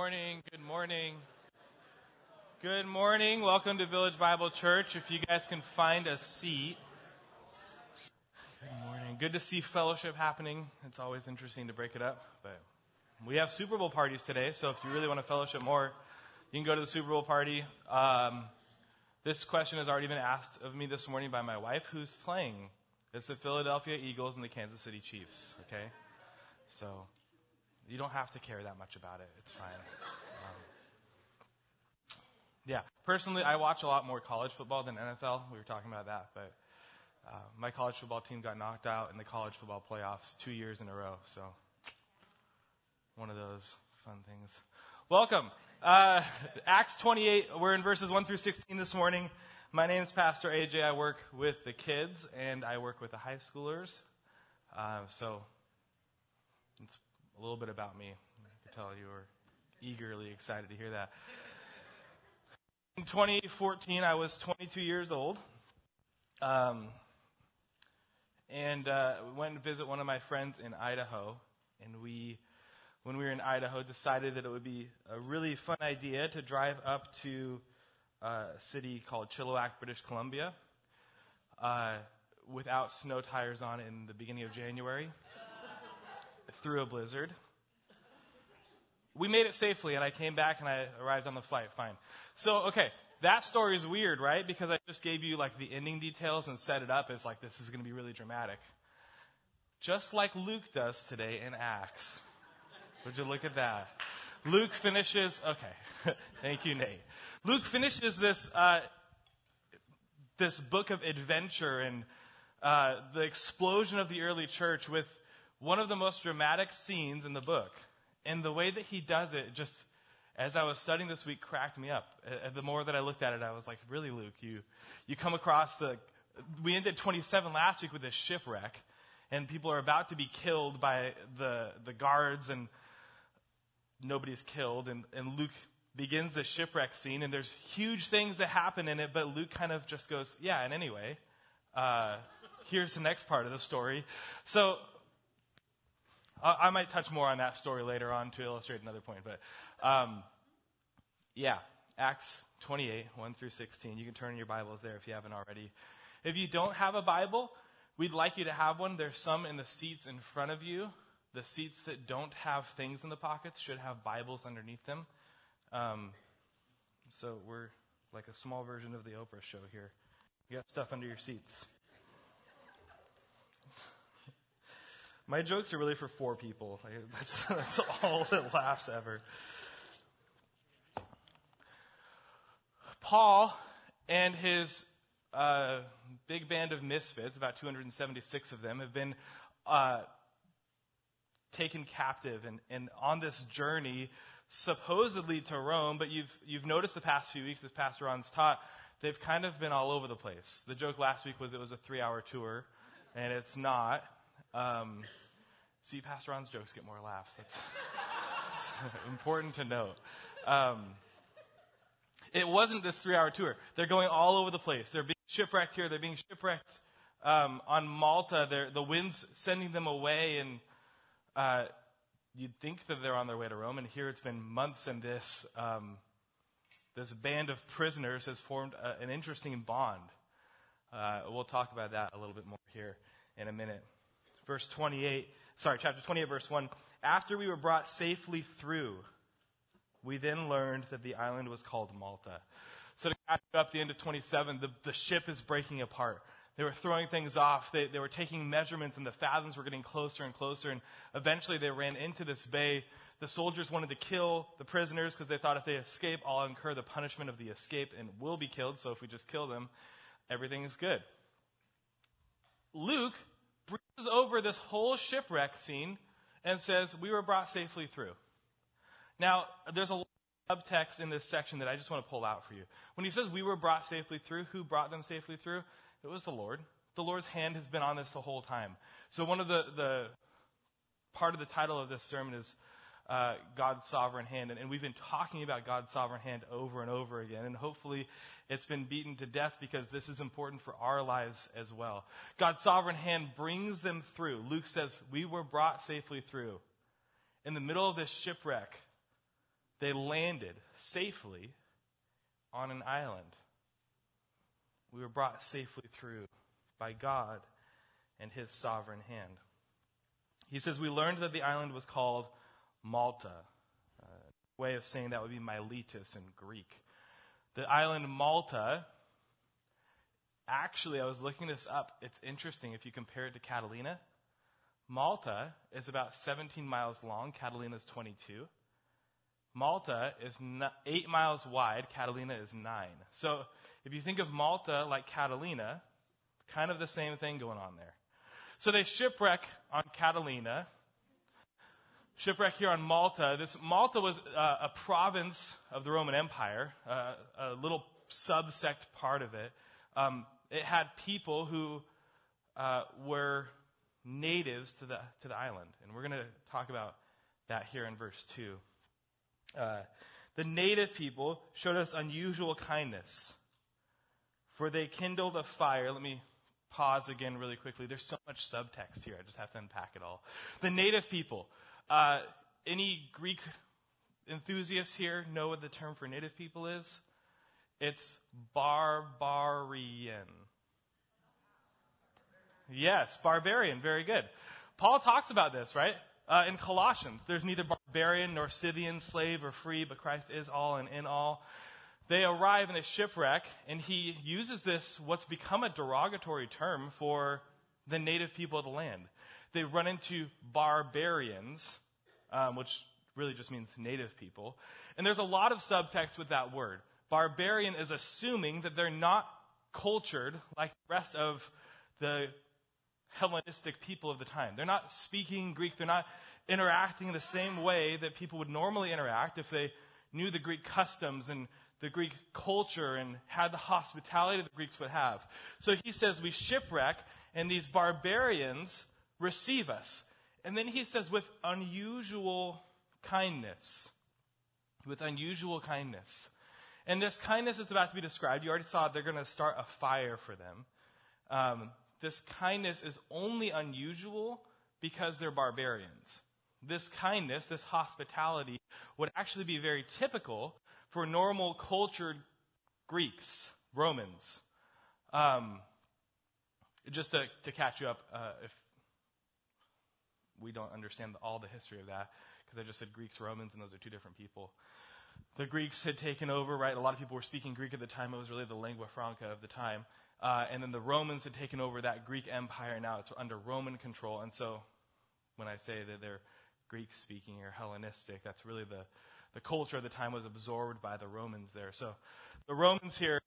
morning. Good morning. Good morning. Welcome to Village Bible Church. If you guys can find a seat. Good morning. Good to see fellowship happening. It's always interesting to break it up, but we have Super Bowl parties today, so if you really want to fellowship more, you can go to the Super Bowl party. Um, this question has already been asked of me this morning by my wife, who's playing. It's the Philadelphia Eagles and the Kansas City Chiefs, okay? So you don't have to care that much about it. It's fine. Um, yeah, personally, I watch a lot more college football than NFL. We were talking about that, but uh, my college football team got knocked out in the college football playoffs two years in a row. So one of those fun things. Welcome. Uh, Acts 28, we're in verses 1 through 16 this morning. My name is Pastor AJ. I work with the kids and I work with the high schoolers. Uh, so it's a little bit about me. I can tell you were eagerly excited to hear that. In 2014, I was 22 years old. Um, and uh, went and visit one of my friends in Idaho. And we when we were in Idaho, decided that it would be a really fun idea to drive up to a city called Chilliwack, British Columbia, uh, without snow tires on in the beginning of January through a blizzard. We made it safely, and I came back and I arrived on the flight fine. So, okay, that story is weird, right? Because I just gave you like the ending details and set it up as like this is going to be really dramatic. Just like Luke does today in Acts. Would you look at that? Luke finishes, okay. Thank you, Nate. Luke finishes this, uh, this book of adventure and uh, the explosion of the early church with one of the most dramatic scenes in the book. And the way that he does it, just as I was studying this week, cracked me up. Uh, the more that I looked at it, I was like, really, Luke, you, you come across the, we ended 27 last week with this shipwreck, and people are about to be killed by the, the guards and nobody's killed, and, and Luke begins the shipwreck scene, and there's huge things that happen in it, but Luke kind of just goes, yeah, and anyway, uh, here's the next part of the story. So I, I might touch more on that story later on to illustrate another point, but um, yeah, Acts 28, 1 through 16. You can turn your Bibles there if you haven't already. If you don't have a Bible, we'd like you to have one. There's some in the seats in front of you. The seats that don't have things in the pockets should have Bibles underneath them. Um, so we're like a small version of the Oprah show here. You got stuff under your seats. My jokes are really for four people. That's, that's all that laughs ever. Paul and his uh, big band of misfits, about 276 of them, have been uh, taken captive and, and on this journey supposedly to Rome, but you've, you've noticed the past few weeks, as Pastor Ron's taught, they've kind of been all over the place. The joke last week was it was a three hour tour, and it's not. Um, see, Pastor Ron's jokes get more laughs. That's, that's important to note. Um, it wasn't this three hour tour. They're going all over the place. They're being shipwrecked here. They're being shipwrecked um, on Malta. They're, the wind's sending them away, and uh, you'd think that they're on their way to Rome, and here it's been months, and this um, this band of prisoners has formed a, an interesting bond. Uh, we'll talk about that a little bit more here in a minute. Verse 28, sorry, chapter 28, verse 1. After we were brought safely through, we then learned that the island was called Malta. So to catch up the end of 27, the, the ship is breaking apart. They were throwing things off. They, they were taking measurements, and the fathoms were getting closer and closer. And eventually, they ran into this bay. The soldiers wanted to kill the prisoners because they thought if they escape, I'll incur the punishment of the escape and will be killed. So if we just kill them, everything is good. Luke breezes over this whole shipwreck scene and says, We were brought safely through. Now, there's a lot of subtext in this section that I just want to pull out for you. When he says we were brought safely through, who brought them safely through? It was the Lord. The Lord's hand has been on this the whole time. So one of the, the part of the title of this sermon is uh, God's sovereign hand. And, and, we've been talking about God's sovereign hand over and over again. And hopefully it's been beaten to death because this is important for our lives as well. God's sovereign hand brings them through. Luke says, We were brought safely through. In the middle of this shipwreck, they landed safely on an island. We were brought safely through by God and his sovereign hand. He says, We learned that the island was called Malta. Uh, way of saying that would be Miletus in Greek. The island Malta, actually, I was looking this up. It's interesting if you compare it to Catalina. Malta is about 17 miles long, Catalina is 22. Malta is 8 miles wide, Catalina is 9. So if you think of Malta like Catalina, kind of the same thing going on there. So they shipwreck on Catalina, shipwreck here on Malta. This Malta was uh, a province of the Roman Empire, uh, a little subsect part of it. Um, it had people who uh, were natives to the to the island, and we're going to talk about that here in verse two. Uh, the native people showed us unusual kindness, for they kindled a fire. Let me pause again really quickly. There's so much subtext here. I just have to unpack it all. The native people. Uh, any Greek enthusiasts here know what the term for native people is? It's barbarian. Yes, barbarian. Very good. Paul talks about this, right? Uh, in Colossians, there's neither barbarian nor Scythian, slave or free, but Christ is all and in all they arrive in a shipwreck, and he uses this, what's become a derogatory term for the native people of the land. They run into barbarians, um, which really just means native people. And there's a lot of subtext with that word. Barbarian is assuming that they're not cultured like the rest of the Hellenistic people of the time. They're not speaking Greek. They're not interacting the same way that people would normally interact if they knew the Greek customs and the Greek culture and had the hospitality that the Greeks would have. So he says we shipwreck and these barbarians receive us. And then he says with unusual kindness. With unusual kindness. And this kindness is about to be described. You already saw they're going to start a fire for them. Um, this kindness is only unusual because they're barbarians. This kindness, this hospitality, would actually be very typical for normal cultured Greeks, Romans. Um, just to, to catch you up, uh, if we don't understand all the history of that, because I just said Greeks, Romans, and those are two different people. The Greeks had taken over, right? A lot of people were speaking Greek at the time. It was really the lingua franca of the time. Uh, and then the Romans had taken over that Greek empire. Now it's under Roman control. And so when I say that they're Greek speaking or Hellenistic, that's really the, the culture of the time was absorbed by the Romans there. So the Romans here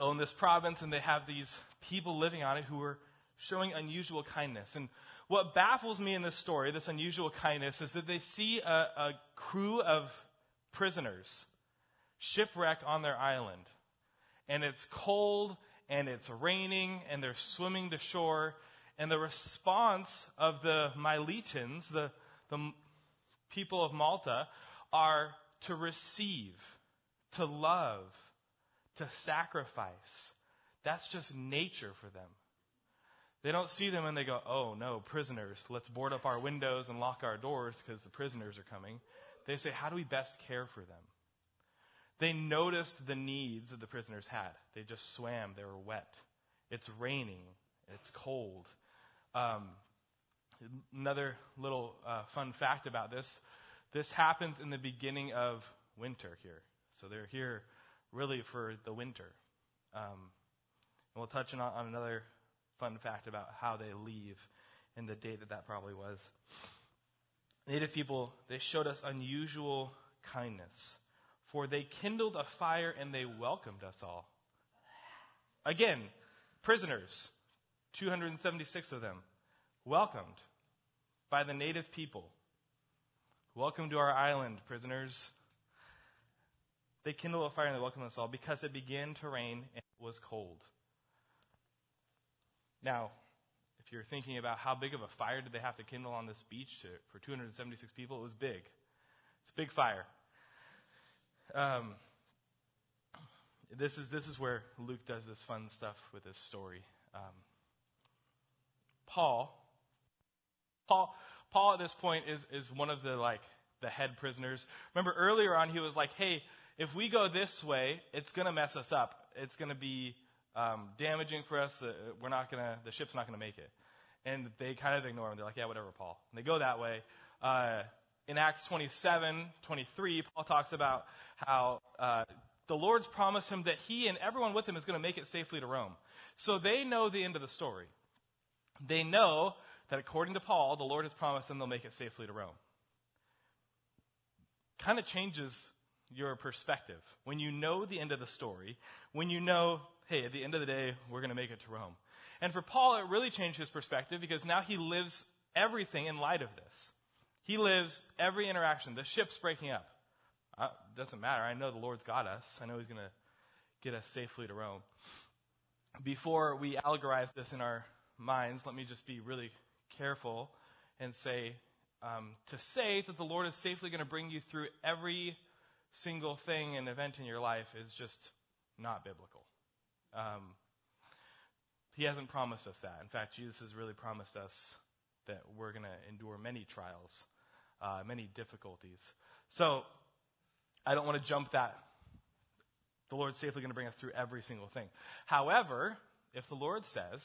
own this province and they have these people living on it who are showing unusual kindness. And what baffles me in this story, this unusual kindness, is that they see a, a crew of prisoners shipwreck on their island. And it's cold and it's raining and they're swimming to shore. And the response of the Miletans, the, the people of Malta, are to receive, to love, to sacrifice. That's just nature for them. They don't see them and they go, oh no, prisoners, let's board up our windows and lock our doors because the prisoners are coming. They say, how do we best care for them? They noticed the needs that the prisoners had. They just swam, they were wet. It's raining, it's cold. Um, another little uh, fun fact about this this happens in the beginning of winter here. So they're here really for the winter. Um, and we'll touch on, on another fun fact about how they leave and the date that that probably was. Native people, they showed us unusual kindness, for they kindled a fire and they welcomed us all. Again, prisoners, 276 of them, welcomed by the native people. Welcome to our island, prisoners. They kindled a fire and they welcomed us all because it began to rain and it was cold. Now, if you're thinking about how big of a fire did they have to kindle on this beach to, for 276 people, it was big. It's a big fire. Um, this is this is where Luke does this fun stuff with his story. Um, Paul, Paul, Paul at this point is, is one of the like the head prisoners. Remember earlier on, he was like, hey, if we go this way, it's going to mess us up. It's going to be um, damaging for us. Uh, we're not to, the ship's not going to make it. And they kind of ignore him. They're like, yeah, whatever, Paul. And they go that way. Uh, in Acts 27, 23, Paul talks about how uh, the Lord's promised him that he and everyone with him is going to make it safely to Rome. So they know the end of the story. They know that according to Paul, the Lord has promised them they'll make it safely to Rome. Kind of changes your perspective. When you know the end of the story, when you know, hey, at the end of the day, we're going to make it to Rome. And for Paul, it really changed his perspective because now he lives everything in light of this. He lives every interaction. The ship's breaking up. Uh, doesn't matter. I know the Lord's got us. I know He's going to get us safely to Rome. Before we allegorize this in our minds, let me just be really careful and say um, to say that the Lord is safely going to bring you through every single thing and event in your life is just not biblical. Um, he hasn't promised us that. In fact, Jesus has really promised us that we're going to endure many trials, uh, many difficulties. So I don't want to jump that. The Lord's safely going to bring us through every single thing. However, if the Lord says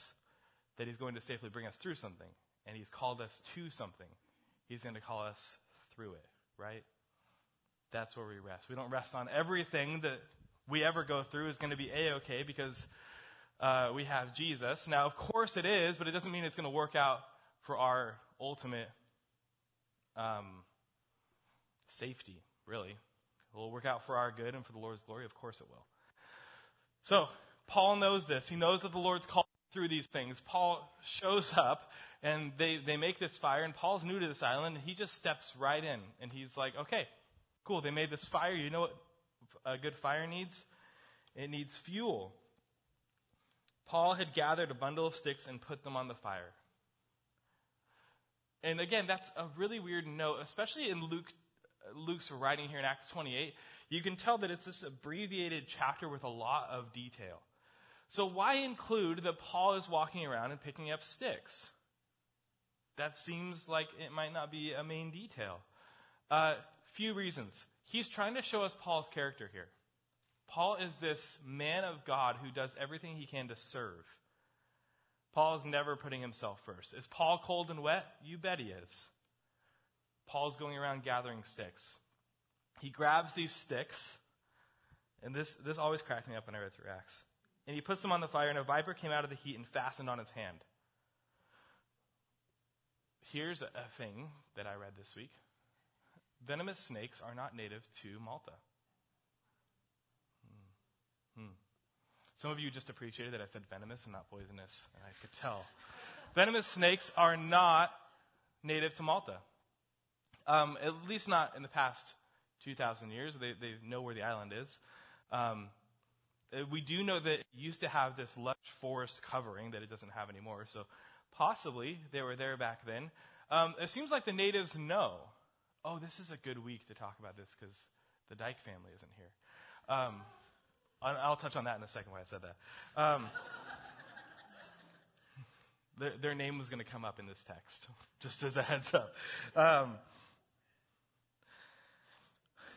that He's going to safely bring us through something, and He's called us to something, He's going to call us through it, right? That's where we rest. We don't rest on everything that we ever go through is going to be a-okay because uh, we have Jesus. Now, of course it is, but it doesn't mean it's going to work out for our ultimate um, safety, really. It will work out for our good and for the Lord's glory. Of course it will. So, Paul knows this. He knows that the Lord's called through these things. Paul shows up and they, they make this fire, and Paul's new to this island, and he just steps right in. And he's like, okay, cool, they made this fire. You know what a good fire needs? It needs fuel. Paul had gathered a bundle of sticks and put them on the fire. And again, that's a really weird note, especially in Luke Luke's writing here in Acts 28, you can tell that it's this abbreviated chapter with a lot of detail. So why include that Paul is walking around and picking up sticks? That seems like it might not be a main detail. Uh, few reasons. He's trying to show us Paul's character here. Paul is this man of God who does everything he can to serve. Paul is never putting himself first. Is Paul cold and wet? You bet he is. Paul's going around gathering sticks. He grabs these sticks, and this, this always cracked me up when I read through Acts. And he puts them on the fire, and a viper came out of the heat and fastened on his hand. Here's a thing that I read this week venomous snakes are not native to Malta. Hmm. Hmm. Some of you just appreciated that I said venomous and not poisonous, and I could tell. venomous snakes are not native to Malta. Um, at least not in the past 2,000 years. They, they know where the island is. Um, uh, we do know that it used to have this lush forest covering that it doesn't have anymore. So possibly they were there back then. Um, it seems like the natives know. Oh, this is a good week to talk about this because the Dyke family isn't here. Um, I'll touch on that in a second why I said that. Um, their, their, name was going to come up in this text, just as a heads up. Um,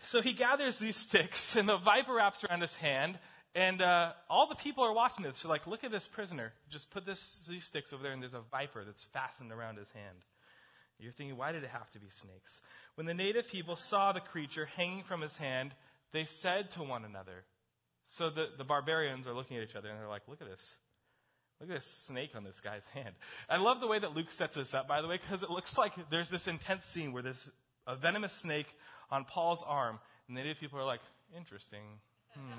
so he gathers these sticks, and the viper wraps around his hand, and uh, all the people are watching this. They're like, look at this prisoner. Just put this, these sticks over there, and there's a viper that's fastened around his hand. You're thinking, why did it have to be snakes? When the native people saw the creature hanging from his hand, they said to one another. So the, the barbarians are looking at each other, and they're like, look at this. Look at this snake on this guy's hand. I love the way that Luke sets this up, by the way, because it looks like there's this intense scene where there's a venomous snake on Paul's arm, and the native people are like, interesting. Hmm.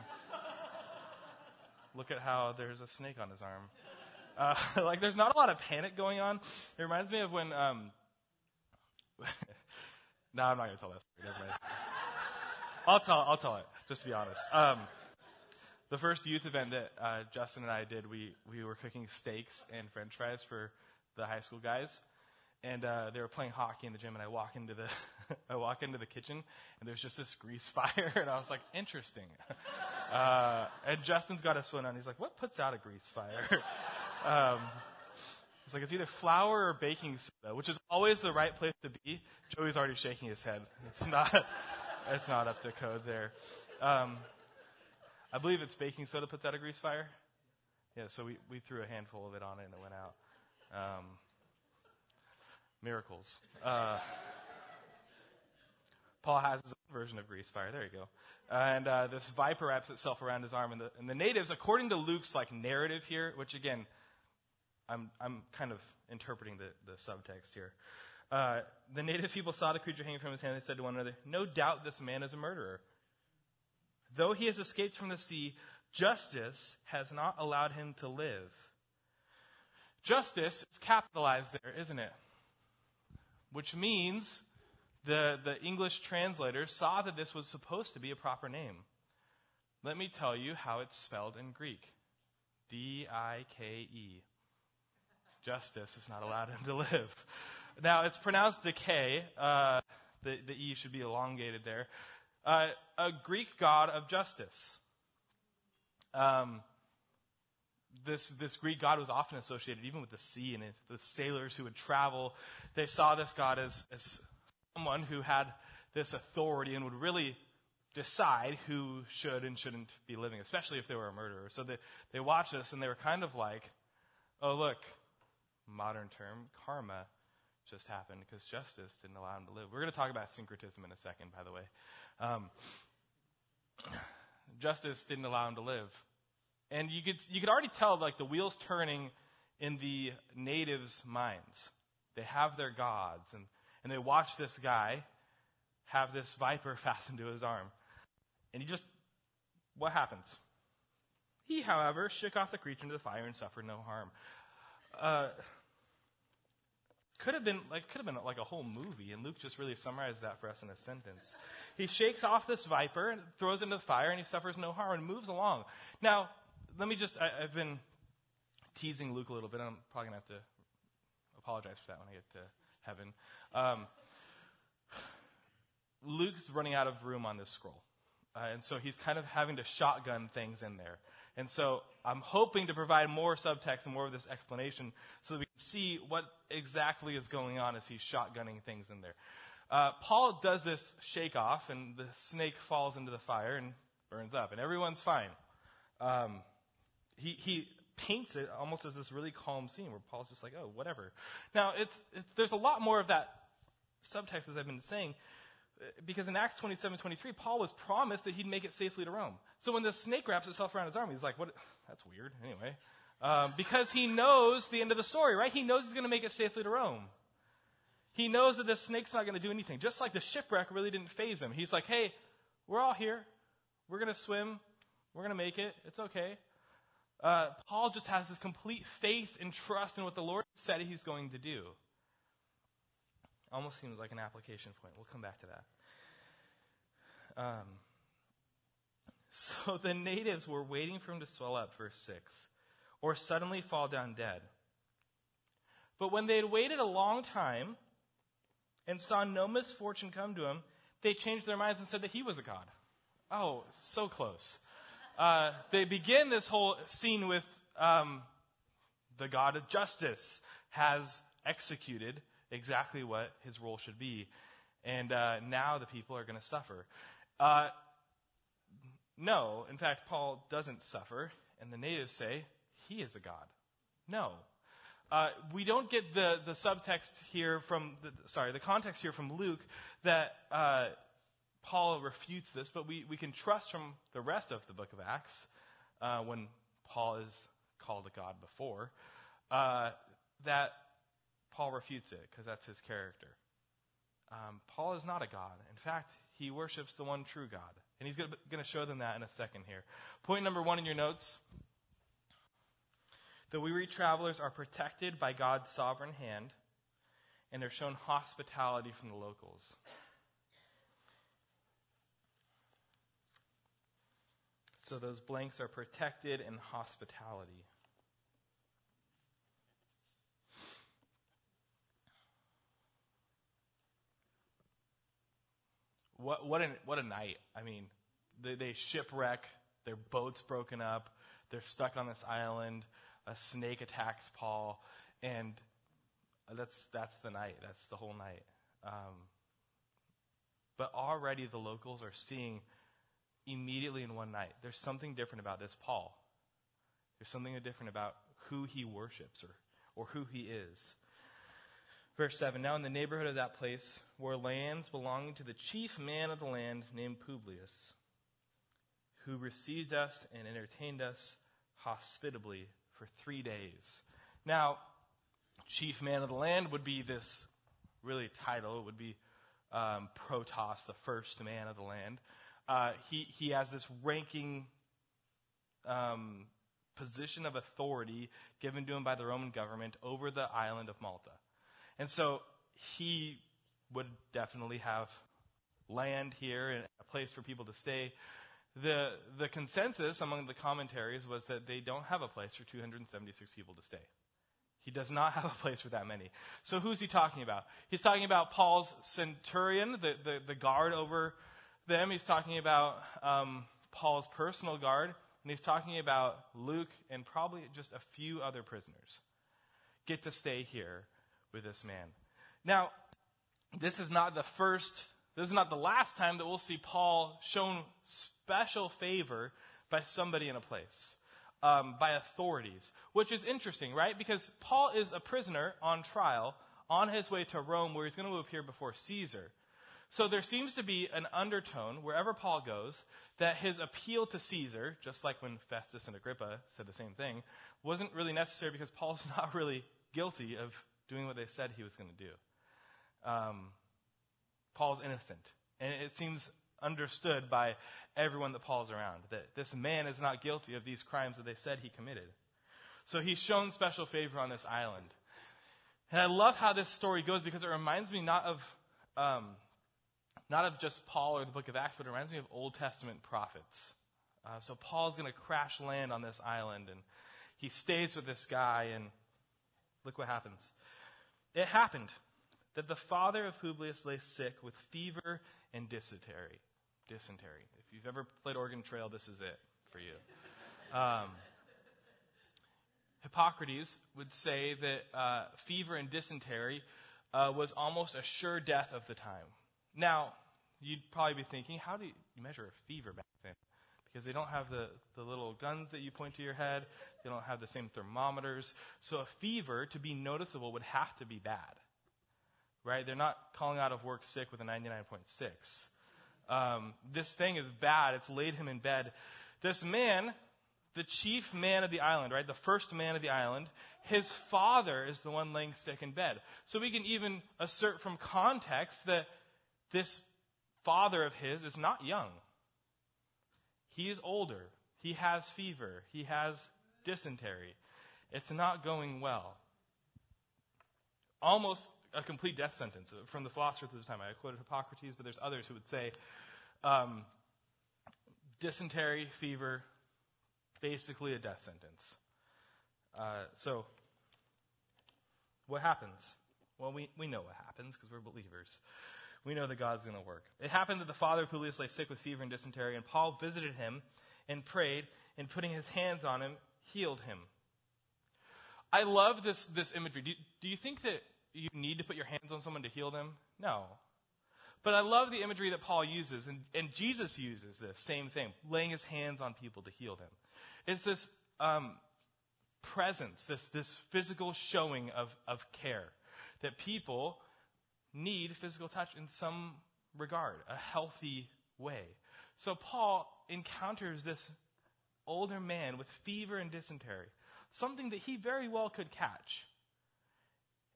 Look at how there's a snake on his arm. Uh, like, there's not a lot of panic going on. It reminds me of when. Um, no, I'm not going to tell that story. Never mind. I'll tell. I'll tell it. Just to be honest. Um, the first youth event that uh, Justin and I did, we we were cooking steaks and French fries for the high school guys, and uh, they were playing hockey in the gym, and I walk into the I walk into the kitchen, and there's just this grease fire, and I was like, interesting. Uh, and Justin's got his phone on. He's like, what puts out a grease fire? um, It's like it's either flour or baking soda, which is always the right place to be. Joey's already shaking his head. It's not, it's not up to code there. Um, I believe it's baking soda puts out a grease fire. Yeah, so we, we threw a handful of it on it and it went out. Um, miracles. Uh, Paul has his own version of grease fire. There you go. And uh, this viper wraps itself around his arm. And the, and the natives, according to Luke's like narrative here, which again, I'm, I'm kind of interpreting the, the subtext here. Uh, the native people saw the creature hanging from his hand. They said to one another, No doubt this man is a murderer. Though he has escaped from the sea, justice has not allowed him to live. Justice is capitalized there, isn't it? Which means the, the English translator saw that this was supposed to be a proper name. Let me tell you how it's spelled in Greek D I K E. Justice has not allowed him to live. Now, it's pronounced decay. Uh, the, the E should be elongated there. Uh, a Greek god of justice. Um, this, this Greek god was often associated even with the sea and the sailors who would travel. They saw this god as, as someone who had this authority and would really decide who should and shouldn't be living, especially if they were a murderer. So they, they watched this and they were kind of like, oh, look, modern term, karma just happened because justice didn't allow him to live. We're going to talk about syncretism in a second, by the way. Um, justice didn't allow him to live. And you could, you could already tell, like, the wheels turning in the natives' minds. They have their gods, and, and they watch this guy have this viper fastened to his arm. And he just, what happens? He, however, shook off the creature into the fire and suffered no harm. Uh, could have been like could have been like a whole movie, and Luke just really summarized that for us in a sentence. He shakes off this viper and throws it into the fire, and he suffers no harm and moves along. Now, let me just I, have been teasing Luke a little bit. I'm probably gonna have to apologize for that when I get to heaven. Um, Luke's running out of room on this scroll, uh, and so he's kind of having to shotgun things in there. And so I'm hoping to provide more subtext and more of this explanation so that we can see what exactly is going on as he's shotgunning things in there. Uh, Paul does this shake off, and the snake falls into the fire and burns up, and everyone's fine. Um, he, he paints it almost as this really calm scene where Paul's just like, oh, whatever. Now, it's, it's, there's a lot more of that subtext, as I've been saying, because in Acts 27, 23, Paul was promised that he'd make it safely to Rome. So when the snake wraps itself around his arm, he's like, what? That's weird. Anyway. Um, because he knows the end of the story, right? He knows he's going to make it safely to Rome. He knows that this snake's not going to do anything. Just like the shipwreck really didn't phase him. He's like, hey, we're all here. We're going to swim. We're going to make it. It's okay. Uh, Paul just has this complete faith and trust in what the Lord said he's going to do. Almost seems like an application point. We'll come back to that. Um, so the natives were waiting for him to swell up, verse 6, or suddenly fall down dead. But when they had waited a long time and saw no misfortune come to him, they changed their minds and said that he was a god. Oh, so close. Uh, they begin this whole scene with um, the God of justice has executed exactly what his role should be. And uh, now the people are going to suffer. Uh, no, in fact, Paul doesn't suffer, and the natives say he is a god. No. Uh, we don't get the, the subtext here from, the, sorry, the context here from Luke that uh, Paul refutes this, but we, we can trust from the rest of the book of Acts uh, when Paul is called a god before uh, that Paul refutes it because that's his character. Um, Paul is not a God. In fact, he worships the one true God. And he's going to show them that in a second here. Point number one in your notes the weary travelers are protected by God's sovereign hand, and they're shown hospitality from the locals. So those blanks are protected in hospitality. What what a what a night. I mean, they, they shipwreck, their boat's broken up, they're stuck on this island. A snake attacks Paul, And that's, that's the night. That's the whole night. Um, but already the locals are seeing immediately in one night. There's something different about this Paul. There's something different about who he worships or, or who he is. Verse 7 Now in the neighborhood of that place were lands belonging to the chief man of the land named Publius, who received us and entertained us hospitably for three days. Now, chief man of the land would be this really title. It would be um, Protos, the first man of the land. Uh, he, he has this ranking um, position of authority given to him by the Roman government over the island of Malta. And so he would definitely have land here and a place for people to stay. The, the consensus among the commentaries was that they don't have a place for 276 people to stay. He does not have a place for that many. So who's he talking about? He's talking about Paul's centurion, the, the, the guard over them. He's talking about um, Paul's personal guard, and he's talking about Luke and probably just a few other prisoners get to stay here with this man. Now, this is not the first, this is not the last time that we'll see Paul shown special favor by somebody in a place, um, by authorities, which is interesting, right? Because Paul is a prisoner on trial on his way to Rome where he's going to appear before Caesar. So there seems to be an undertone wherever Paul goes that his appeal to Caesar, just like when Festus and Agrippa said the same thing, wasn't really necessary because Paul's not really guilty of doing what they said he was going to do. Um, Paul's innocent. And it seems understood by everyone that Paul's around that this man is not guilty of these crimes that they said he committed. So he's shown special favor on this island. And I love how this story goes because it reminds me not of, um, not of just Paul or the book of Acts, but it reminds me of Old Testament prophets. Uh, so Paul's going to crash land on this island and he stays with this guy and look what happens. It happened that the father of Publius lay sick with fever and dysentery. Dysentery. If you've ever played Oregon Trail, this is it for you. Um, Hippocrates would say that uh, fever and dysentery uh, was almost a sure death of the time. Now, you'd probably be thinking, how do you measure a fever back then? Because they don't have the, the little guns that you point to your head. They don't have the same thermometers. So a fever, to be noticeable, would have to be bad. Right? They're not calling out of work sick with a 99.6. Um, this thing is bad. It's laid him in bed. This man, the chief man of the island, right? The first man of the island, his father is the one laying sick in bed. So we can even assert from context that this father of his is not young. He is older. He has fever. He has dysentery. It's not going well. Almost a complete death sentence from the philosophers of the time. I quoted Hippocrates, but there's others who would say um, dysentery, fever, basically a death sentence. Uh, so, what happens? Well, we, we know what happens because we're believers. We know that God's going to work. It happened that the father of Publius lay sick with fever and dysentery, and Paul visited him and prayed, and putting his hands on him, healed him. I love this, this imagery. Do, do you think that you need to put your hands on someone to heal them? No. But I love the imagery that Paul uses, and, and Jesus uses this same thing, laying his hands on people to heal them. It's this um, presence, this, this physical showing of, of care that people need physical touch in some regard, a healthy way. So Paul encounters this older man with fever and dysentery, something that he very well could catch.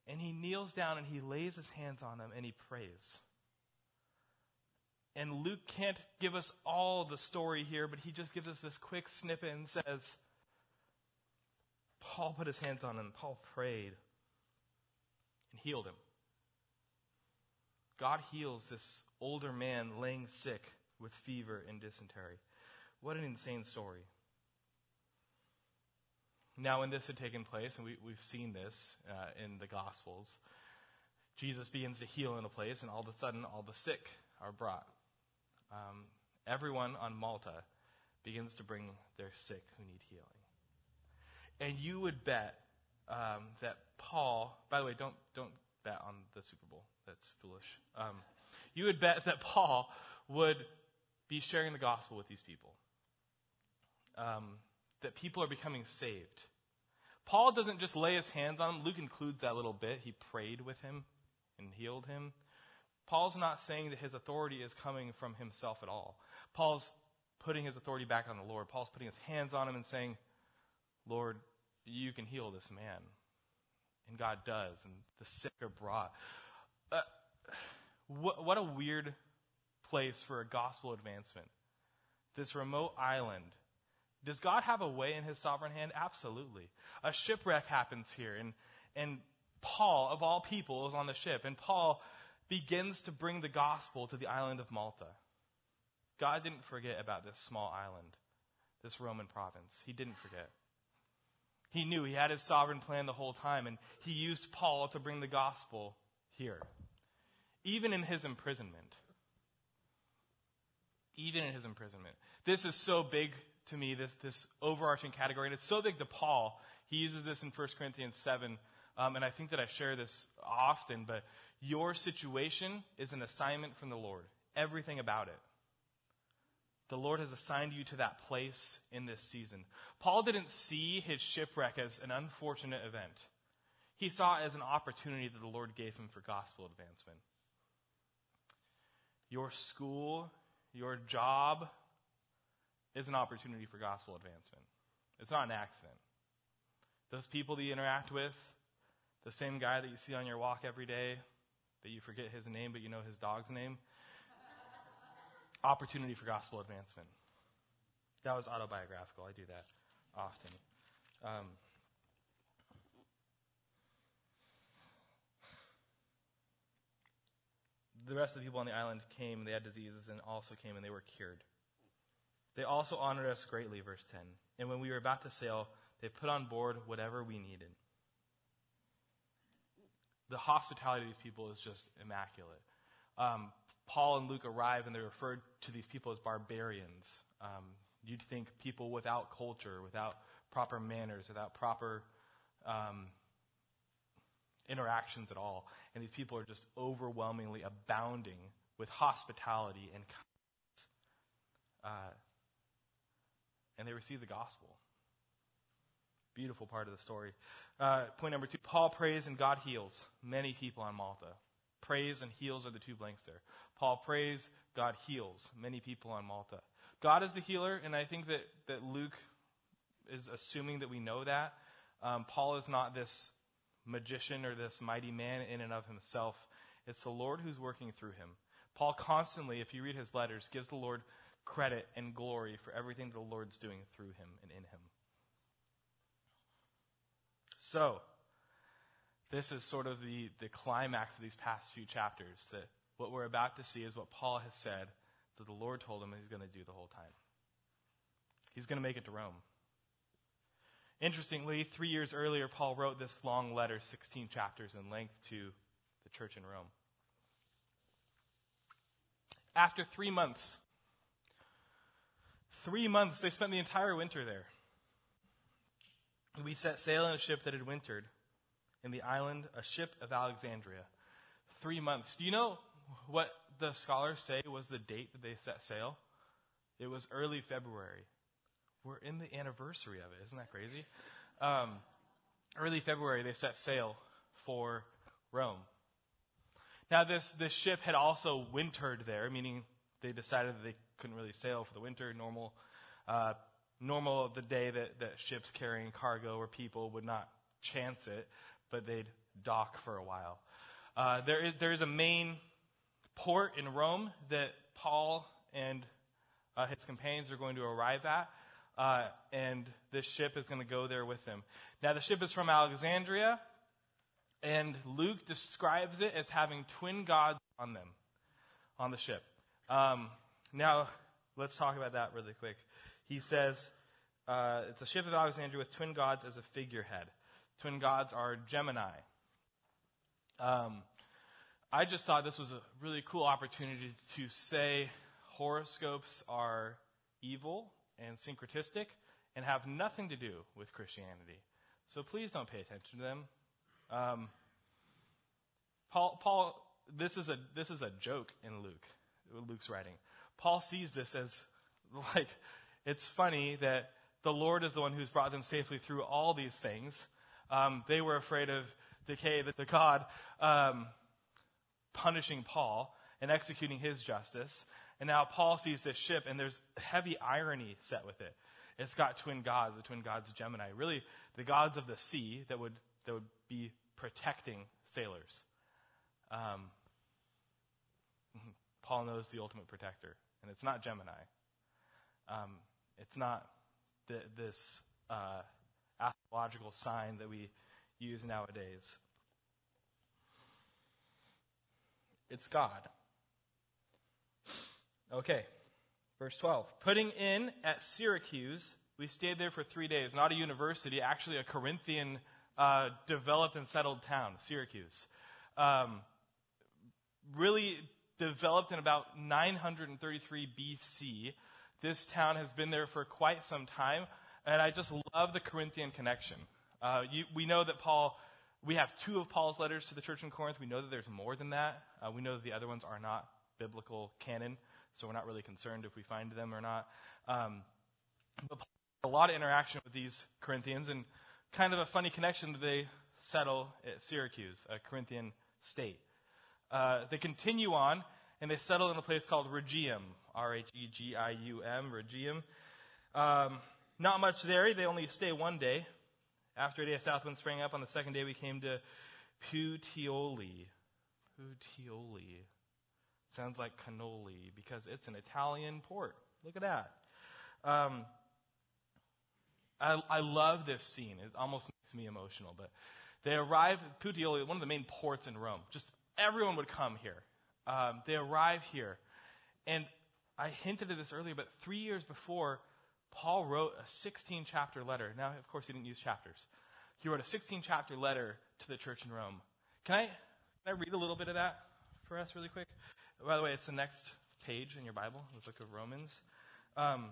And he kneels down and he lays his hands on him and he prays. And Luke can't give us all the story here, but he just gives us this quick snippet and says, Paul put his hands on him, Paul prayed and healed him. God heals this older man laying sick with fever and dysentery. What an insane story. Now, when this had taken place, and we, have seen this uh, in the Gospels, Jesus begins to heal in a place, and all of a sudden, all the sick are brought. Um, everyone on Malta begins to bring their sick who need healing. And you would bet um, that Paul, by the way, don't, don't bet on the Super Bowl. That's foolish. Um, you would bet that Paul would be sharing the gospel with these people. Um, that people are becoming saved. Paul doesn't just lay his hands on him. Luke includes that little bit. He prayed with him and healed him. Paul's not saying that his authority is coming from himself at all. Paul's putting his authority back on the Lord. Paul's putting his hands on him and saying, Lord, you can heal this man. And God does, and the sick are brought. Uh, what, what a weird place for a gospel advancement. This remote island. Does God have a way in his sovereign hand? Absolutely. A shipwreck happens here, and, and Paul, of all people, is on the ship, and Paul begins to bring the gospel to the island of Malta. God didn't forget about this small island, this Roman province. He didn't forget. He knew he had his sovereign plan the whole time, and he used Paul to bring the gospel here. Even in his imprisonment. Even in his imprisonment. This is so big to me, this, this overarching category, and it's so big to Paul. He uses this in 1 Corinthians 7, um, and I think that I share this often, but your situation is an assignment from the Lord. Everything about it. The Lord has assigned you to that place in this season. Paul didn't see his shipwreck as an unfortunate event. He saw as an opportunity that the Lord gave him for gospel advancement. Your school, your job is an opportunity for gospel advancement. It's not an accident. Those people that you interact with, the same guy that you see on your walk every day, that you forget his name but you know his dog's name, opportunity for gospel advancement. That was autobiographical. I do that often. Um, the rest of the people on the island came, they had diseases, and also came and they were cured. They also honored us greatly, verse 10. And when we were about to sail, they put on board whatever we needed. The hospitality of these people is just immaculate. Um, Paul and Luke arrive and they referred to these people as barbarians. Um, you'd think people without culture, without proper manners, without proper um, interactions at all. And these people are just overwhelmingly abounding with hospitality and kindness. Uh, and they receive the gospel. Beautiful part of the story. Uh, point number two Paul prays and God heals many people on Malta. Praise and heals are the two blanks there. Paul prays, God heals many people on Malta. God is the healer, and I think that, that Luke is assuming that we know that. Um, Paul is not this magician or this mighty man in and of himself. It's the Lord who's working through him. Paul constantly, if you read his letters, gives the Lord credit and glory for everything the Lord's doing through him and in him. So, this is sort of the, the climax of these past few chapters. That what we're about to see is what Paul has said that the Lord told him he's going to do the whole time. He's going to make it to Rome. Interestingly, three years earlier, Paul wrote this long letter, 16 chapters in length, to the church in Rome. After three months, three months, they spent the entire winter there. We set sail in a ship that had wintered in the island, a ship of Alexandria. Three months. Do you know what the scholars say was the date that they set sail? It was early February. We're in the anniversary of it. Isn't that crazy? Um, early February, they set sail for Rome. Now, this, this ship had also wintered there, meaning they decided that they couldn't really sail for the winter. Normal, uh, normal of the day that, that ships carrying cargo or people would not chance it but they'd dock for a while. Uh, there, is, there is a main port in Rome that Paul and uh, his companions are going to arrive at, uh, and this ship is going to go there with them. Now, the ship is from Alexandria, and Luke describes it as having twin gods on them, on the ship. Um, now, let's talk about that really quick. He says uh, it's a ship of Alexandria with twin gods as a figurehead twin gods are Gemini. Um, I just thought this was a really cool opportunity to say horoscopes are evil and syncretistic and have nothing to do with Christianity. So please don't pay attention to them. Um, Paul, Paul, this is a this is a joke in Luke, Luke's writing. Paul sees this as like it's funny that the Lord is the one who's brought them safely through all these things. Um, they were afraid of decay, the, the God um, punishing Paul and executing his justice. And now Paul sees this ship, and there's heavy irony set with it. It's got twin gods, the twin gods of Gemini, really the gods of the sea that would that would be protecting sailors. Um, Paul knows the ultimate protector, and it's not Gemini. Um, it's not the, this uh, astrological sign that we use nowadays. It's God. Okay, verse 12. Putting in at Syracuse, we stayed there for three days. Not a university, actually a Corinthian uh, developed and settled town, Syracuse. Um, really developed in about 933 BC. This town has been there for quite some time, and I just love the Corinthian connection. Uh, you, we know that Paul, we have two of Paul's letters to the church in Corinth. We know that there's more than that. Uh, we know that the other ones are not biblical canon, so we're not really concerned if we find them or not. Um, but a lot of interaction with these Corinthians, and kind of a funny connection that they settle at Syracuse, a Corinthian state. Uh, they continue on, and they settle in a place called Rhegium, R-H-E-G-I-U-M, Rhegium. Um, not much there. They only stay one day. After a day of south wind sprang up, on the second day we came to Puteoli. Puteoli. Sounds like cannoli because it's an Italian port. Look at that. Um, I, I love this scene. It almost makes me emotional. But they arrive at Puteoli, one of the main ports in Rome. Just everyone would come here. Um, they arrive here. And I hinted at this earlier, but three years before, Paul wrote a 16 chapter letter. Now, of course, he didn't use chapters. He wrote a 16 chapter letter to the church in Rome. Can I, can I read a little bit of that for us really quick? By the way, it's the next page in your Bible, the book of Romans. Um,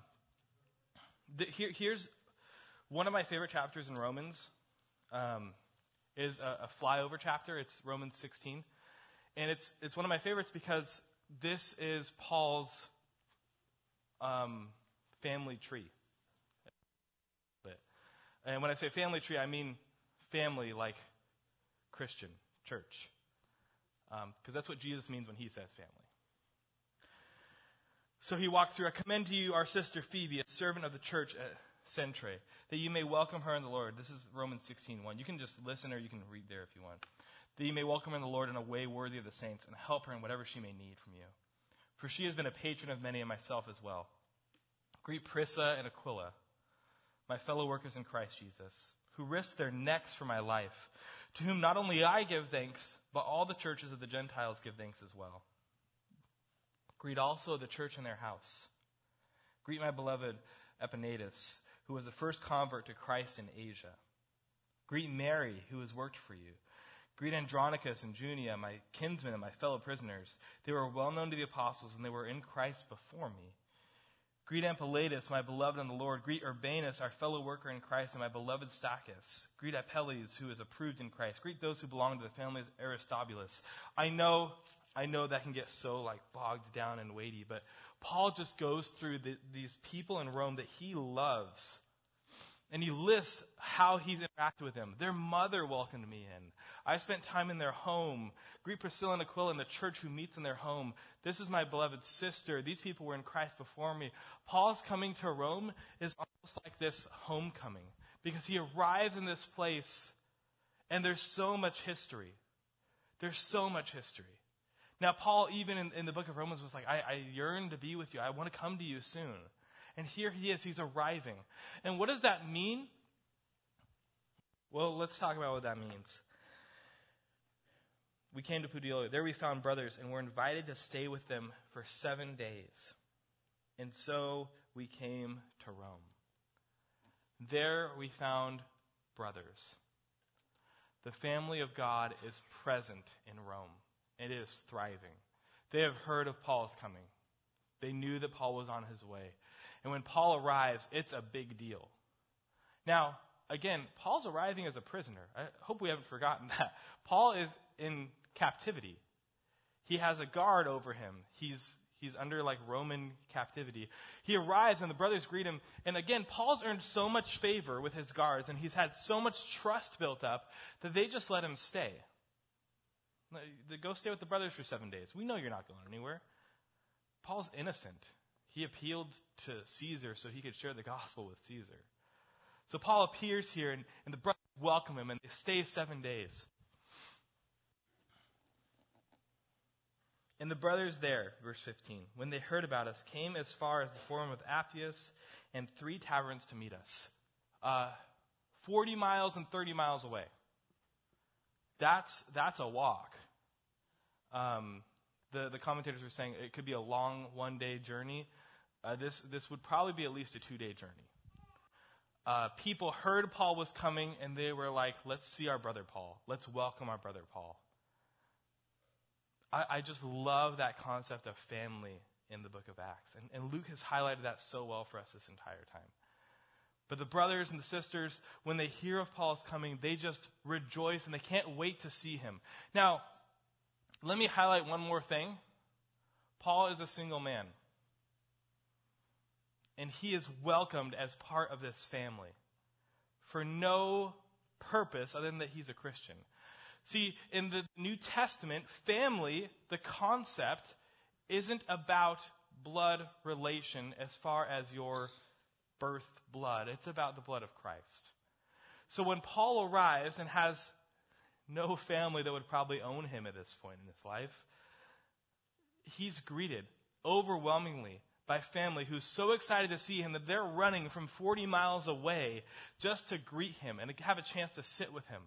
the, here, here's one of my favorite chapters in Romans. Um, is a, a flyover chapter. It's Romans 16. And it's, it's one of my favorites because this is Paul's um, family tree. And when I say family tree, I mean family like Christian, church. Because um, that's what Jesus means when he says family. So he walks through, I commend to you our sister Phoebe, a servant of the church at Cenchreae, that you may welcome her in the Lord. This is Romans 16.1. You can just listen or you can read there if you want. That you may welcome her in the Lord in a way worthy of the saints and help her in whatever she may need from you. For she has been a patron of many and myself as well. Greet Prisca and Aquila, my fellow workers in Christ Jesus, who risked their necks for my life, to whom not only I give thanks, but all the churches of the Gentiles give thanks as well. Greet also the church in their house. Greet my beloved Epaenetus, who was the first convert to Christ in Asia. Greet Mary, who has worked for you. Greet Andronicus and Junia, my kinsmen and my fellow prisoners. They were well known to the apostles, and they were in Christ before me. Greet Ampliatus, my beloved in the Lord. Greet Urbanus, our fellow worker in Christ, and my beloved Stachys. Greet Apelles, who is approved in Christ. Greet those who belong to the family of Aristobulus. I know, I know that can get so like bogged down and weighty, but Paul just goes through the, these people in Rome that he loves. And he lists how he's interacted with them. Their mother welcomed me in. I spent time in their home. Greet Priscilla and Aquila in the church who meets in their home. This is my beloved sister. These people were in Christ before me. Paul's coming to Rome is almost like this homecoming because he arrives in this place and there's so much history. There's so much history. Now, Paul, even in, in the book of Romans, was like, I, I yearn to be with you. I want to come to you soon. And here he is. He's arriving. And what does that mean? Well, let's talk about what that means we came to Puteoli. There we found brothers and were invited to stay with them for seven days. And so we came to Rome. There we found brothers. The family of God is present in Rome. It is thriving. They have heard of Paul's coming. They knew that Paul was on his way. And when Paul arrives, it's a big deal. Now, again, Paul's arriving as a prisoner. I hope we haven't forgotten that. Paul is in captivity. He has a guard over him. He's, he's under like Roman captivity. He arrives and the brothers greet him. And again, Paul's earned so much favor with his guards and he's had so much trust built up that they just let him stay. Go stay with the brothers for seven days. We know you're not going anywhere. Paul's innocent. He appealed to Caesar so he could share the gospel with Caesar. So Paul appears here and, and the brothers welcome him and they stay seven days. And the brothers there, verse 15, when they heard about us, came as far as the forum of Appius and three taverns to meet us. Uh, 40 miles and 30 miles away. That's, that's a walk. Um, the, the commentators were saying it could be a long one day journey. Uh, this, this would probably be at least a two day journey. Uh, people heard Paul was coming and they were like, let's see our brother Paul. Let's welcome our brother Paul. I, I just love that concept of family in the book of Acts. And, and Luke has highlighted that so well for us this entire time. But the brothers and the sisters, when they hear of Paul's coming, they just rejoice and they can't wait to see him. Now, let me highlight one more thing. Paul is a single man. And he is welcomed as part of this family for no purpose other than that he's a Christian. See, in the New Testament, family, the concept, isn't about blood relation as far as your birth blood. It's about the blood of Christ. So when Paul arrives and has no family that would probably own him at this point in his life, he's greeted overwhelmingly by family who's so excited to see him that they're running from 40 miles away just to greet him and to have a chance to sit with him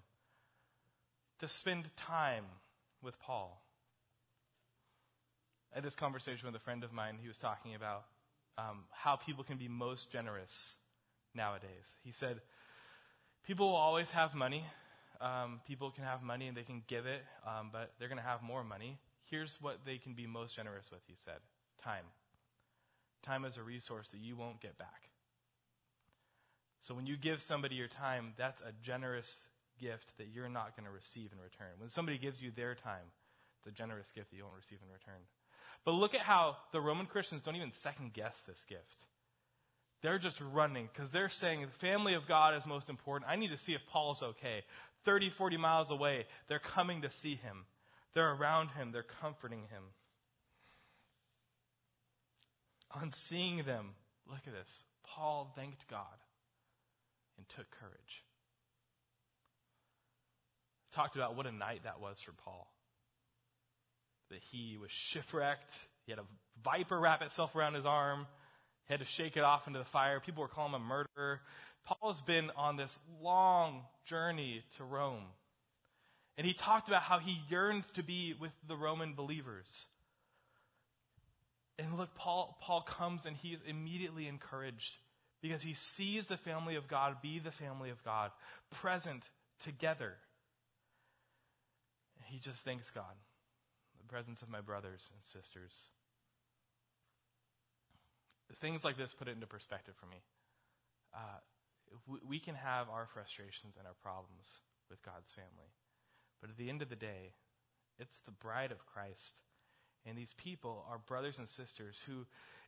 to spend time with Paul. I had this conversation with a friend of mine. He was talking about um, how people can be most generous nowadays. He said, People will always have money. Um, people can have money and they can give it, um, but they're going to have more money. Here's what they can be most generous with, he said time. Time is a resource that you won't get back. So when you give somebody your time, that's a generous gift that you're not going to receive in return. When somebody gives you their time, it's a generous gift that you won't receive in return. But look at how the Roman Christians don't even second guess this gift. They're just running because they're saying the family of God is most important. I need to see if Paul's okay. 30, 40 miles away, they're coming to see him. They're around him. They're comforting him. On seeing them, look at this. Paul thanked God and took courage talked about what a night that was for Paul. That he was shipwrecked. He had a viper wrap itself around his arm. He had to shake it off into the fire. People were calling him a murderer. Paul has been on this long journey to Rome. And he talked about how he yearned to be with the Roman believers. And look, Paul, Paul comes and he is immediately encouraged because he sees the family of God be the family of God, present together he just thanks God. The presence of my brothers and sisters. Things like this put it into perspective for me. Uh, we, we can have our frustrations and our problems with God's family. But at the end of the day, it's the bride of Christ. And these people are brothers and sisters who,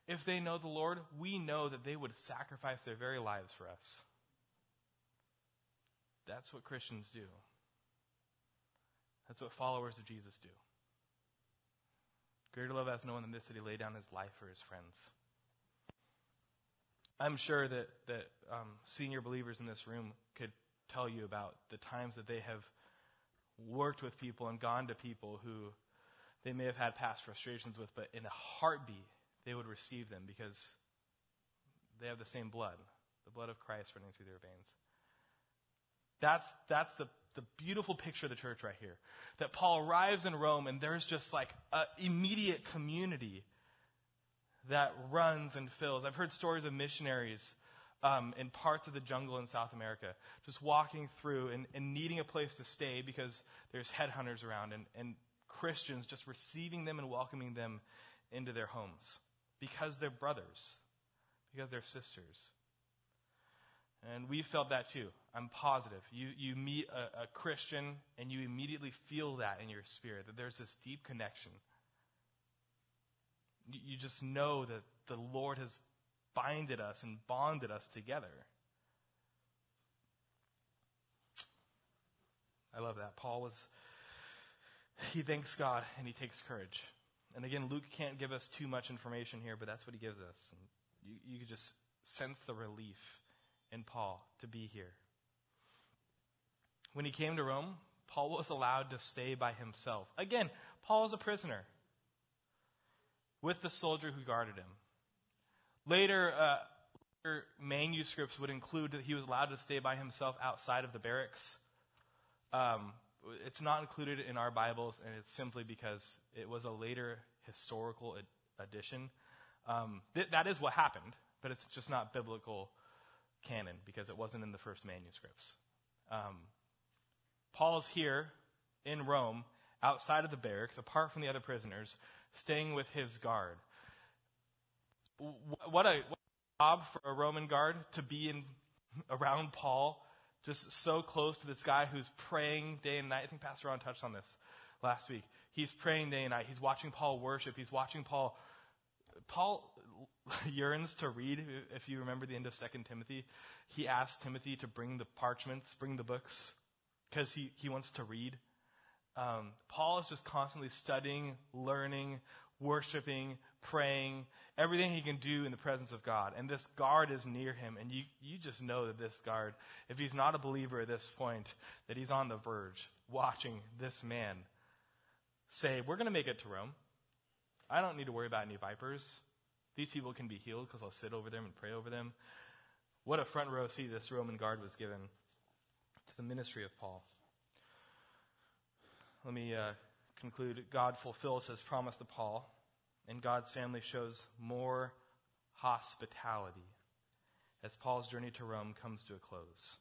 if they know the Lord, we know that they would sacrifice their very lives for us. That's what Christians do. That's what followers of Jesus do. Greater love has no one than this that he laid down his life for his friends. I'm sure that, that um, senior believers in this room could tell you about the times that they have worked with people and gone to people who they may have had past frustrations with, but in a heartbeat, they would receive them because they have the same blood, the blood of Christ running through their veins. That's, that's the the beautiful picture of the church right here. That Paul arrives in Rome and there's just like an immediate community that runs and fills. I've heard stories of missionaries um, in parts of the jungle in South America just walking through and, and needing a place to stay because there's headhunters around and, and Christians just receiving them and welcoming them into their homes because they're brothers, because they're sisters. And we felt that too. I'm positive. You, you meet a, a Christian and you immediately feel that in your spirit, that there's this deep connection. You, just know that the Lord has binded us and bonded us together. I love that. Paul was, he thanks God and he takes courage. And again, Luke can't give us too much information here, but that's what he gives us. And you, you could just sense the relief in Paul to be here. When he came to Rome, Paul was allowed to stay by himself. Again, Paul is a prisoner with the soldier who guarded him. Later, uh, later manuscripts would include that he was allowed to stay by himself outside of the barracks. Um, it's not included in our Bibles, and it's simply because it was a later historical ad- addition. Um, th- that is what happened, but it's just not biblical canon because it wasn't in the first manuscripts. Um, Paul's here in Rome, outside of the barracks, apart from the other prisoners, staying with his guard. What a, what a job for a Roman guard to be in around Paul, just so close to this guy who's praying day and night. I think Pastor Ron touched on this last week. He's praying day and night. He's watching Paul worship. He's watching Paul. Paul yearns to read. If you remember the end of Second Timothy, he asked Timothy to bring the parchments, bring the books, because he, he wants to read. Um, Paul is just constantly studying, learning, worshiping, praying, everything he can do in the presence of God. And this guard is near him, and you, you just know that this guard, if he's not a believer at this point, that he's on the verge, watching this man say, We're going to make it to Rome. I don't need to worry about any vipers. These people can be healed because I'll sit over them and pray over them. What a front row seat this Roman guard was given to the ministry of Paul. Let me uh, conclude. God fulfills his promise to Paul, and God's family shows more hospitality as Paul's journey to Rome comes to a close.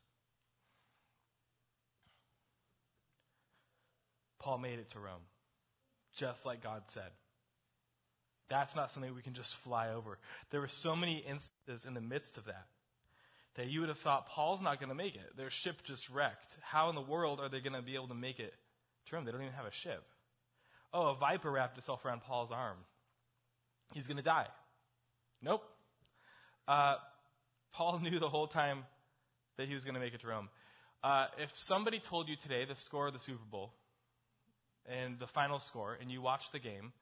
Paul made it to Rome, just like God said. That's not something we can just fly over. There were so many instances in the midst of that that you would have thought Paul's not going to make it. Their ship just wrecked. How in the world are they going to be able to make it to Rome? They don't even have a ship. Oh, a viper wrapped itself around Paul's arm. He's going to die. Nope. Uh, Paul knew the whole time that he was going to make it to Rome. Uh, if somebody told you today the score of the Super Bowl and the final score, and you watched the game,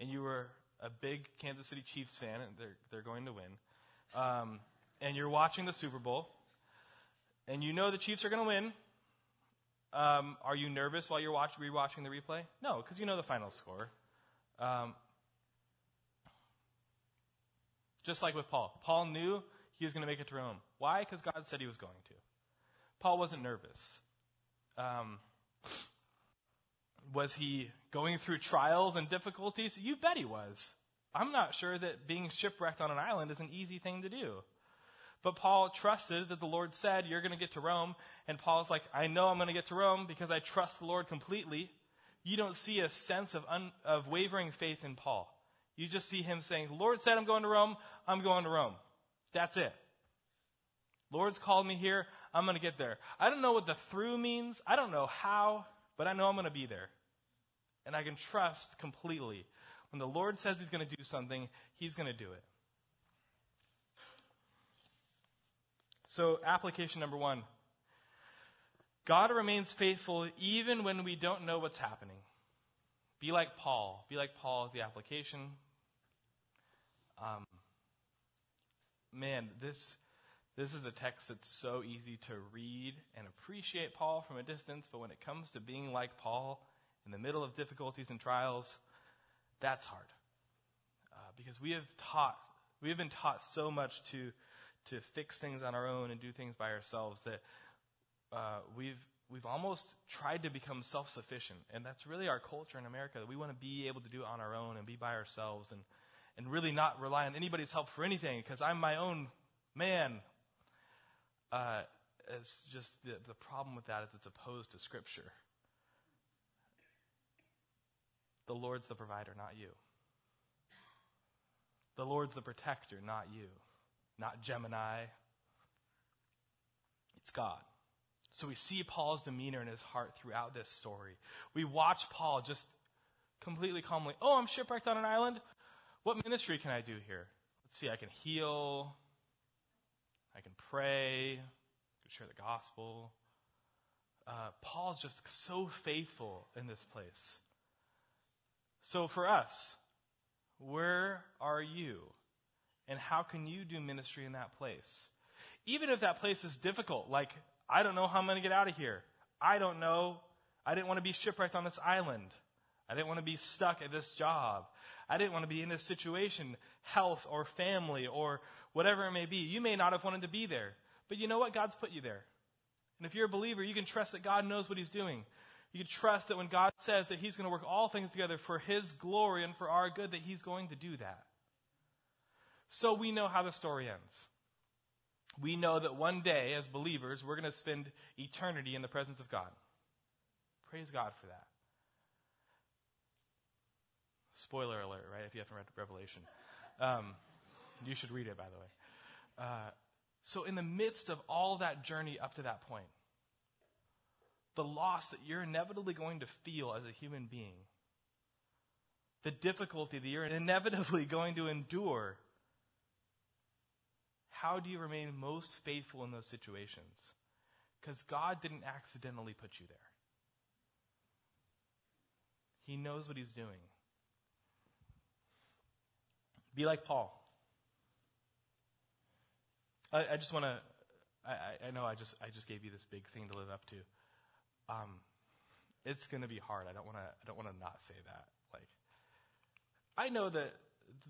and you were a big Kansas City Chiefs fan, and they're, they're going to win, um, and you're watching the Super Bowl, and you know the Chiefs are going to win, um, are you nervous while you're watch, rewatching the replay? No, because you know the final score. Um, just like with Paul. Paul knew he was going to make it to Rome. Why? Because God said he was going to. Paul wasn't nervous. Um, was he going through trials and difficulties? You bet he was. I'm not sure that being shipwrecked on an island is an easy thing to do. But Paul trusted that the Lord said, You're going to get to Rome. And Paul's like, I know I'm going to get to Rome because I trust the Lord completely. You don't see a sense of, un- of wavering faith in Paul. You just see him saying, Lord said I'm going to Rome. I'm going to Rome. That's it. Lord's called me here. I'm going to get there. I don't know what the through means. I don't know how, but I know I'm going to be there. And I can trust completely. When the Lord says He's going to do something, He's going to do it. So, application number one God remains faithful even when we don't know what's happening. Be like Paul. Be like Paul is the application. Um, man, this, this is a text that's so easy to read and appreciate Paul from a distance, but when it comes to being like Paul in the middle of difficulties and trials, that's hard. Uh, because we have taught, we have been taught so much to to fix things on our own and do things by ourselves that uh, we've we've almost tried to become self-sufficient and that's really our culture in america that we want to be able to do it on our own and be by ourselves and and really not rely on anybody's help for anything because i'm my own man uh, it's just the, the problem with that is it's opposed to scripture the lord's the provider not you the lord's the protector not you not Gemini. It's God. So we see Paul's demeanor in his heart throughout this story. We watch Paul just completely calmly, oh, I'm shipwrecked on an island. What ministry can I do here? Let's see, I can heal, I can pray, I can share the gospel. Uh, Paul's just so faithful in this place. So for us, where are you? And how can you do ministry in that place? Even if that place is difficult, like, I don't know how I'm going to get out of here. I don't know. I didn't want to be shipwrecked on this island. I didn't want to be stuck at this job. I didn't want to be in this situation, health or family or whatever it may be. You may not have wanted to be there, but you know what? God's put you there. And if you're a believer, you can trust that God knows what He's doing. You can trust that when God says that He's going to work all things together for His glory and for our good, that He's going to do that. So we know how the story ends. We know that one day, as believers, we're going to spend eternity in the presence of God. Praise God for that. Spoiler alert, right? If you haven't read Revelation, um, you should read it, by the way. Uh, so, in the midst of all that journey up to that point, the loss that you're inevitably going to feel as a human being, the difficulty that you're inevitably going to endure, how do you remain most faithful in those situations? Because God didn't accidentally put you there. He knows what He's doing. Be like Paul. I, I just want to. I, I, know I just I just gave you this big thing to live up to. Um, it's going to be hard. I don't want to. I don't want to not say that. Like, I know that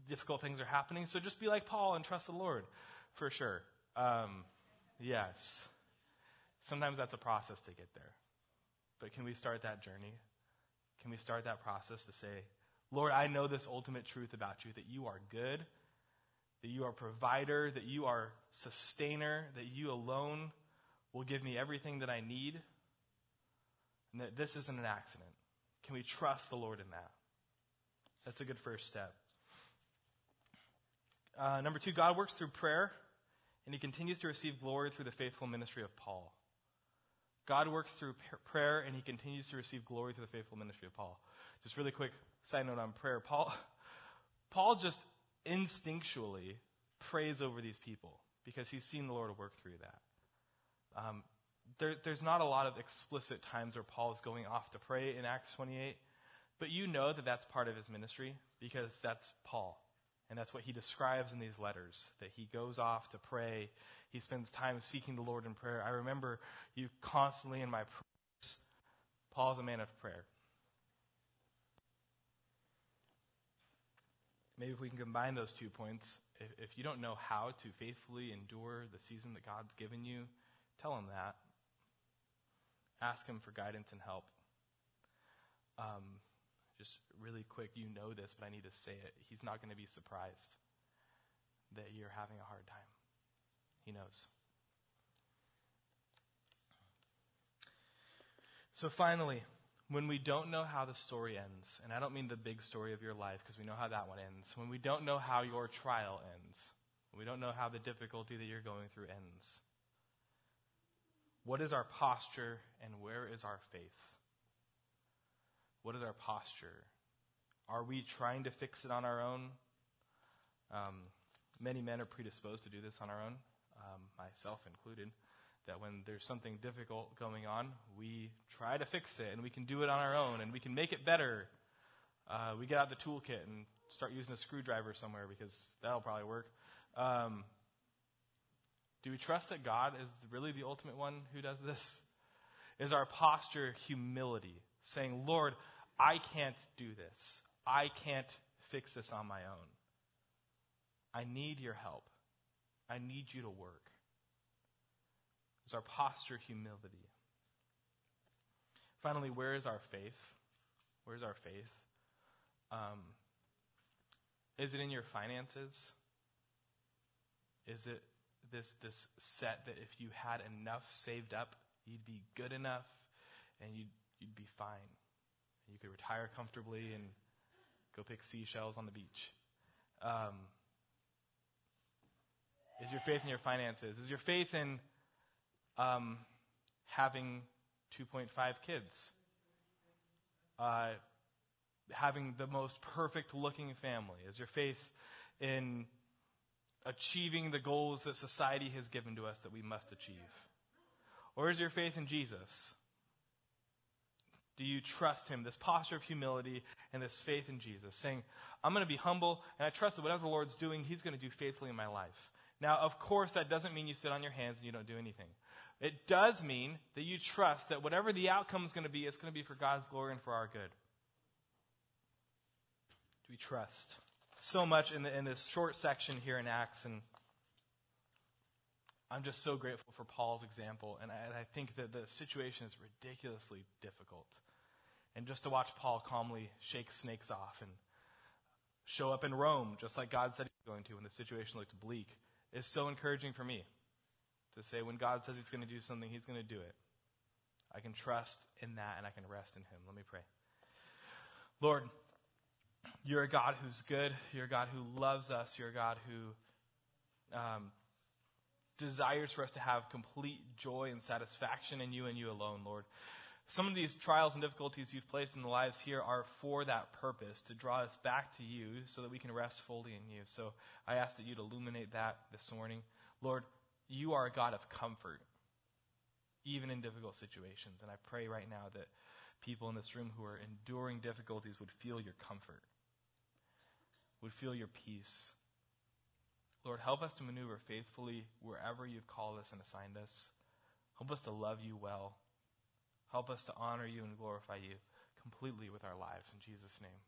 difficult things are happening, so just be like Paul and trust the Lord, for sure. Um, yes. Sometimes that's a process to get there, but can we start that journey? Can we start that process to say, Lord, I know this ultimate truth about you that you are good, that you are provider, that you are sustainer, that you alone will give me everything that I need, and that this isn't an accident. Can we trust the Lord in that? That's a good first step. Uh, number two, God works through prayer, and he continues to receive glory through the faithful ministry of Paul. God works through prayer, and he continues to receive glory through the faithful ministry of Paul. Just really quick, side note on prayer. Paul, Paul just instinctually prays over these people because he's seen the Lord work through that. Um, there, there's not a lot of explicit times where Paul is going off to pray in Acts 28, but you know that that's part of his ministry because that's Paul. And that's what he describes in these letters, that he goes off to pray. He spends time seeking the Lord in prayer. I remember you constantly in my prayers. Paul's a man of prayer. Maybe if we can combine those two points, if, if you don't know how to faithfully endure the season that God's given you, tell him that. Ask him for guidance and help. Um, just really quick, you know this, but I need to say it. He's not going to be surprised that you're having a hard time. He knows. So finally, when we don't know how the story ends, and I don't mean the big story of your life because we know how that one ends, when we don't know how your trial ends, we don't know how the difficulty that you're going through ends, what is our posture and where is our faith? What is our posture? Are we trying to fix it on our own? Um, many men are predisposed to do this on our own, um, myself included that when there's something difficult going on, we try to fix it, and we can do it on our own, and we can make it better. Uh, we get out the toolkit and start using a screwdriver somewhere because that'll probably work. Um, do we trust that God is really the ultimate one who does this? Is our posture humility, saying, Lord, I can't do this. I can't fix this on my own. I need your help. I need you to work. Is our posture humility? Finally, where is our faith? Where's our faith? Um, is it in your finances? Is it this this set that if you had enough saved up, you'd be good enough and you'd you'd be fine. You could retire comfortably and go pick seashells on the beach. Um, is your faith in your finances? Is your faith in um, having 2.5 kids, uh, having the most perfect looking family? Is your faith in achieving the goals that society has given to us that we must achieve? Or is your faith in Jesus? Do you trust Him? This posture of humility and this faith in Jesus, saying, I'm going to be humble and I trust that whatever the Lord's doing, He's going to do faithfully in my life. Now, of course, that doesn't mean you sit on your hands and you don't do anything. It does mean that you trust that whatever the outcome is going to be, it's going to be for God's glory and for our good. Do we trust? So much in, the, in this short section here in Acts, and I'm just so grateful for Paul's example, and I, and I think that the situation is ridiculously difficult. And just to watch Paul calmly shake snakes off and show up in Rome, just like God said he was going to when the situation looked bleak, is so encouraging for me to say when God says he's going to do something, he's going to do it. I can trust in that and I can rest in him. Let me pray. Lord, you're a God who's good. You're a God who loves us. You're a God who um, desires for us to have complete joy and satisfaction in you and you alone, Lord. Some of these trials and difficulties you've placed in the lives here are for that purpose, to draw us back to you so that we can rest fully in you. So I ask that you'd illuminate that this morning. Lord, you are a God of comfort, even in difficult situations. And I pray right now that people in this room who are enduring difficulties would feel your comfort, would feel your peace. Lord, help us to maneuver faithfully wherever you've called us and assigned us. Help us to love you well. Help us to honor you and glorify you completely with our lives. In Jesus' name.